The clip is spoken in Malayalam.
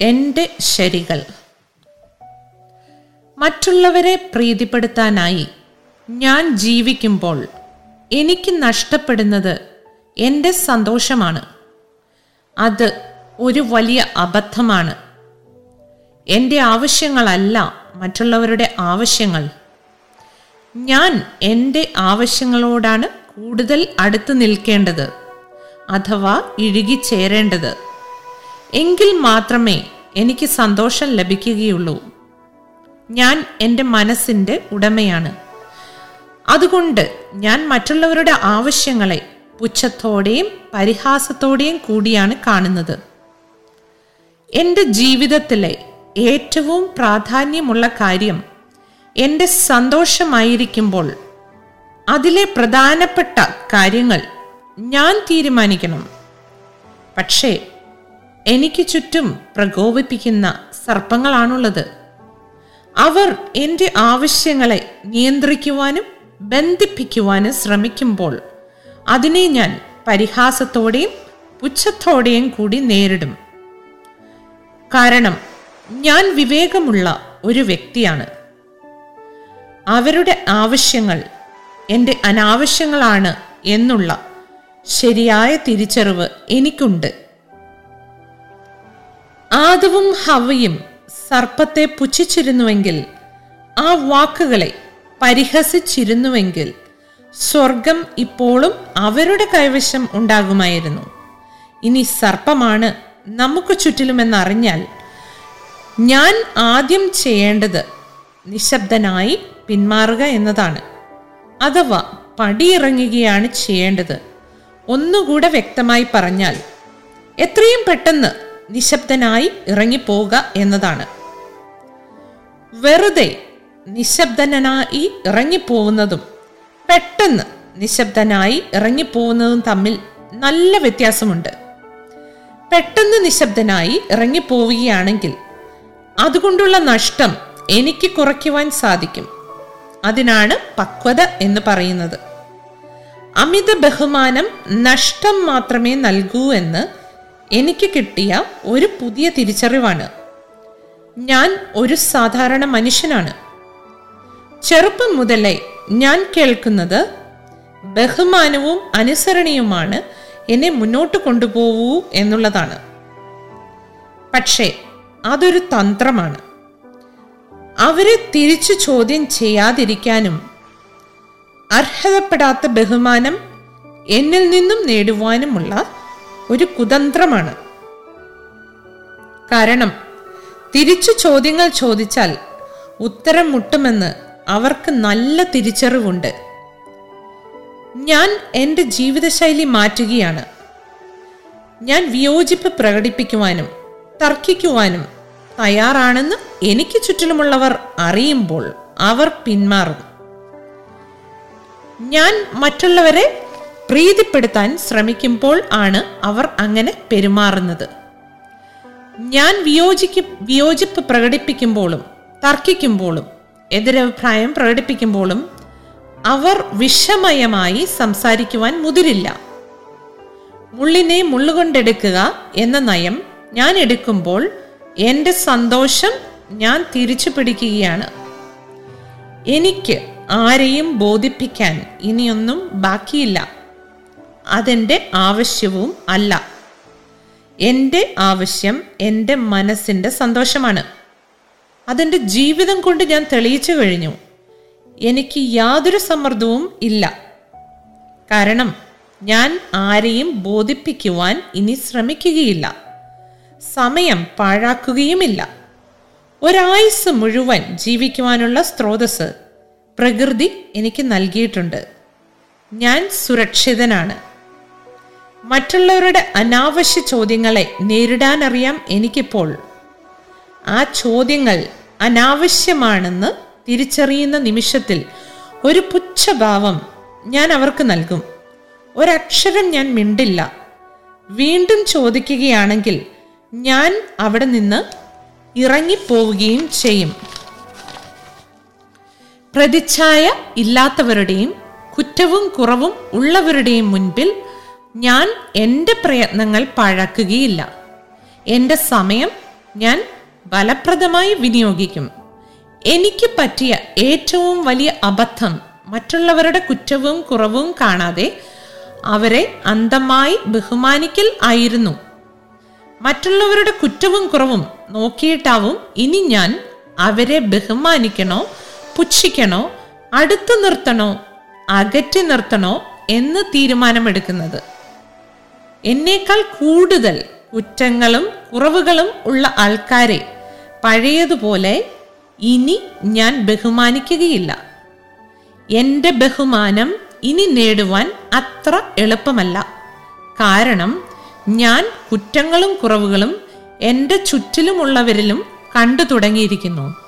എന്റെ ശരികൾ. മറ്റുള്ളവരെ പ്രീതിപ്പെടുത്താനായി ഞാൻ ജീവിക്കുമ്പോൾ എനിക്ക് നഷ്ടപ്പെടുന്നത് എന്റെ സന്തോഷമാണ്. അത് ഒരു വലിയ അബദ്ധമാണ്. എന്റെ ആവശ്യങ്ങളല്ല മറ്റുള്ളവരുടെ ആവശ്യങ്ങൾ. ഞാൻ എന്റെ ആവശ്യങ്ങളോടാണ് കൂടുതൽ അടുത്ത് നിൽക്കേണ്ടത് അഥവാ ഇഴുകിച്ചേരേണ്ടത്. എങ്കിൽ മാത്രമേ എനിക്ക് സന്തോഷം ലഭിക്കുകയുള്ളൂ. ഞാൻ എന്റെ മനസ്സിന്റെ ഉടമയാണ്. അതുകൊണ്ട് ഞാൻ മറ്റുള്ളവരുടെ ആവശ്യങ്ങളെ പുച്ഛത്തോടെയും പരിഹാസത്തോടെയും കൂടിയാണ് കാണുന്നത്. എന്റെ ജീവിതത്തിലെ ഏറ്റവും പ്രാധാന്യമുള്ള കാര്യം എന്റെ സന്തോഷമായിരിക്കുമ്പോൾ അതിലെ പ്രധാനപ്പെട്ട കാര്യങ്ങൾ ഞാൻ തീരുമാനിക്കണം. പക്ഷേ എനിക്ക് ചുറ്റും പ്രകോപിപ്പിക്കുന്ന സർപ്പങ്ങളാണുള്ളത്. അവർ എന്റെ ആവശ്യങ്ങളെ നിയന്ത്രിക്കുവാനും ബന്ധിപ്പിക്കുവാനും ശ്രമിക്കുമ്പോൾ അതിനെ ഞാൻ പരിഹാസത്തോടെയും പുച്ഛത്തോടെയും കൂടി നേരിടും. കാരണം ഞാൻ വിവേകമുള്ള ഒരു വ്യക്തിയാണ്. അവരുടെ ആവശ്യങ്ങൾ എന്റെ അനാവശ്യങ്ങളാണ് എന്നുള്ള ശരിയായ തിരിച്ചറിവ് എനിക്കുണ്ട്. ആദവും ഹവയും സർപ്പത്തെ പുച്ഛിച്ചിരുന്നുവെങ്കിൽ ആ വാക്കുകളെ പരിഹസിച്ചിരുന്നുവെങ്കിൽ സ്വർഗം ഇപ്പോഴും അവരുടെ കൈവശം ഉണ്ടാകുമായിരുന്നു. ഇനി സർപ്പമാണ് നമുക്ക് ചുറ്റിലുമെന്നറിഞ്ഞാൽ ഞാൻ ആദ്യം ചെയ്യേണ്ടത് നിശബ്ദനായി പിന്മാറുക എന്നതാണ്. അഥവാ പടിയിറങ്ങുകയാണ് ചെയ്യേണ്ടത്. ഒന്നുകൂടെ വ്യക്തമായി പറഞ്ഞാൽ എത്രയും പെട്ടെന്ന് നിശബ്ദനായി ഇറങ്ങിപ്പോവുക എന്നതാണ്. വെറുതെ നിശബ്ദനായി ഇറങ്ങിപ്പോവുന്നതും പെട്ടെന്ന് നിശബ്ദനായി ഇറങ്ങിപ്പോവുന്നതും തമ്മിൽ നല്ല വ്യത്യാസമുണ്ട്. പെട്ടെന്ന് നിശബ്ദനായി ഇറങ്ങിപ്പോവുകയാണെങ്കിൽ അതുകൊണ്ടുള്ള നഷ്ടം എനിക്ക് കുറയ്ക്കുവാൻ സാധിക്കും. അതിനാണ് പക്വത എന്ന് പറയുന്നത്. അമിത ബഹുമാനം നഷ്ടം മാത്രമേ നൽകൂ എന്ന് എനിക്ക് കിട്ടിയ ഒരു പുതിയ തിരിച്ചറിവാണ്. ഞാൻ ഒരു സാധാരണ മനുഷ്യനാണ്. ചെറുപ്പം മുതലേ ഞാൻ കേൾക്കുന്നത് ബഹുമാനവും അനുസരണയുമാണ് എന്നെ മുന്നോട്ട് കൊണ്ടുപോകൂ എന്നുള്ളതാണ്. പക്ഷേ അതൊരു തന്ത്രമാണ്. അവരെ തിരിച്ചു ചോദ്യം ചെയ്യാതിരിക്കാനും അർഹതപ്പെടാത്ത ബഹുമാനം എന്നിൽ നിന്നും നേടുവാനുമുള്ള ഒരു കുതന്ത്രമാണ്. കാരണം തിരിച്ചു ചോദ്യങ്ങൾ ചോദിച്ചാൽ ഉത്തരം മുട്ടുമെന്ന് അവർക്ക് നല്ല തിരിച്ചറിവുണ്ട്. ഞാൻ എന്റെ ജീവിതശൈലി മാറ്റുകയാണ്. ഞാൻ വിയോജിപ്പ് പ്രകടിപ്പിക്കുവാനും തർക്കിക്കുവാനും തയ്യാറാണെന്ന് എനിക്ക് ചുറ്റിലുമുള്ളവർ അറിയുമ്പോൾ അവർ പിന്മാറും. ഞാൻ മറ്റുള്ളവരെ പ്രീതിപ്പെടുത്താൻ ശ്രമിക്കുമ്പോൾ ആണ് അവർ അങ്ങനെ പെരുമാറുന്നത്. ഞാൻ വിയോജിക്ക് വിയോജിപ്പ് പ്രകടിപ്പിക്കുമ്പോഴും തർക്കിക്കുമ്പോഴും എതിരഭിപ്രായം പ്രകടിപ്പിക്കുമ്പോഴും അവർ വിഷമയമായി സംസാരിക്കുവാൻ മുതിരില്ല. മുള്ളിനെ മുള്ളുകൊണ്ടെടുക്കുക എന്ന നയം ഞാൻ എടുക്കുമ്പോൾ എന്റെ സന്തോഷം ഞാൻ തിരിച്ചു പിടിക്കുകയാണ്. എനിക്ക് ആരെയും ബോധിപ്പിക്കാൻ ഇനിയൊന്നും ബാക്കിയില്ല. അതെന്റെ ആവശ്യവും അല്ല. എന്റെ ആവശ്യം എന്റെ മനസ്സിന്റെ സന്തോഷമാണ്. അതെന്റെ ജീവിതം കൊണ്ട് ഞാൻ തെളിയിച്ചു കഴിഞ്ഞു. എനിക്ക് യാതൊരു സമ്മർദ്ദവും ഇല്ല. കാരണം ഞാൻ ആരെയും ബോധിപ്പിക്കുവാൻ ഇനി ശ്രമിക്കുകയില്ല. സമയം പാഴാക്കുകയുമില്ല. ഒരായുസ് മുഴുവൻ ജീവിക്കുവാനുള്ള സ്രോതസ് പ്രകൃതി എനിക്ക് നൽകിയിട്ടുണ്ട്. ഞാൻ സുരക്ഷിതനാണ്. മറ്റുള്ളവരുടെ അനാവശ്യ ചോദ്യങ്ങളെ നേരിടാനറിയാം എനിക്കിപ്പോൾ. ആ ചോദ്യങ്ങൾ അനാവശ്യമാണെന്ന് തിരിച്ചറിയുന്ന നിമിഷത്തിൽ ഒരു പുച്ഛഭാവം ഞാൻ അവർക്ക് നൽകും. ഒരക്ഷരം ഞാൻ മിണ്ടില്ല. വീണ്ടും ചോദിക്കുകയാണെങ്കിൽ ഞാൻ അവിടെ നിന്ന് ഇറങ്ങിപ്പോവുകയും ചെയ്യും. പ്രതിച്ഛായ ഇല്ലാത്തവരുടെയും കുറ്റവും കുറവും ഉള്ളവരുടെയും മുൻപിൽ ഞാൻ എന്റെ പ്രയത്നങ്ങൾ പഴക്കുകയില്ല. എന്റെ സമയം ഞാൻ ഫലപ്രദമായി വിനിയോഗിക്കും. എനിക്ക് പറ്റിയ ഏറ്റവും വലിയ അബദ്ധം മറ്റുള്ളവരുടെ കുറ്റവും കുറവും കാണാതെ അവരെ അന്തമായി ബഹുമാനിക്കൽ ആയിരുന്നു. മറ്റുള്ളവരുടെ കുറ്റവും കുറവും നോക്കിയിട്ടാവും ഇനി ഞാൻ അവരെ ബഹുമാനിക്കണോ പുച്ഛിക്കണോ അടുത്തു നിർത്തണോ അകറ്റി നിർത്തണോ എന്ന് തീരുമാനമെടുക്കുന്നത്. എന്നേക്കാൾ കൂടുതൽ കുറ്റങ്ങളും കുറവുകളും ഉള്ള ആൾക്കാരെ പഴയതുപോലെ ഇനി ഞാൻ ബഹുമാനിക്കുകയില്ല. എന്റെ ബഹുമാനം ഇനി നേടുവാൻ അത്ര എളുപ്പമല്ല. കാരണം ഞാൻ കുറ്റങ്ങളും കുറവുകളും എന്റെ ചുറ്റിലുമുള്ളവരിലും കണ്ടു തുടങ്ങിയിരിക്കുന്നു.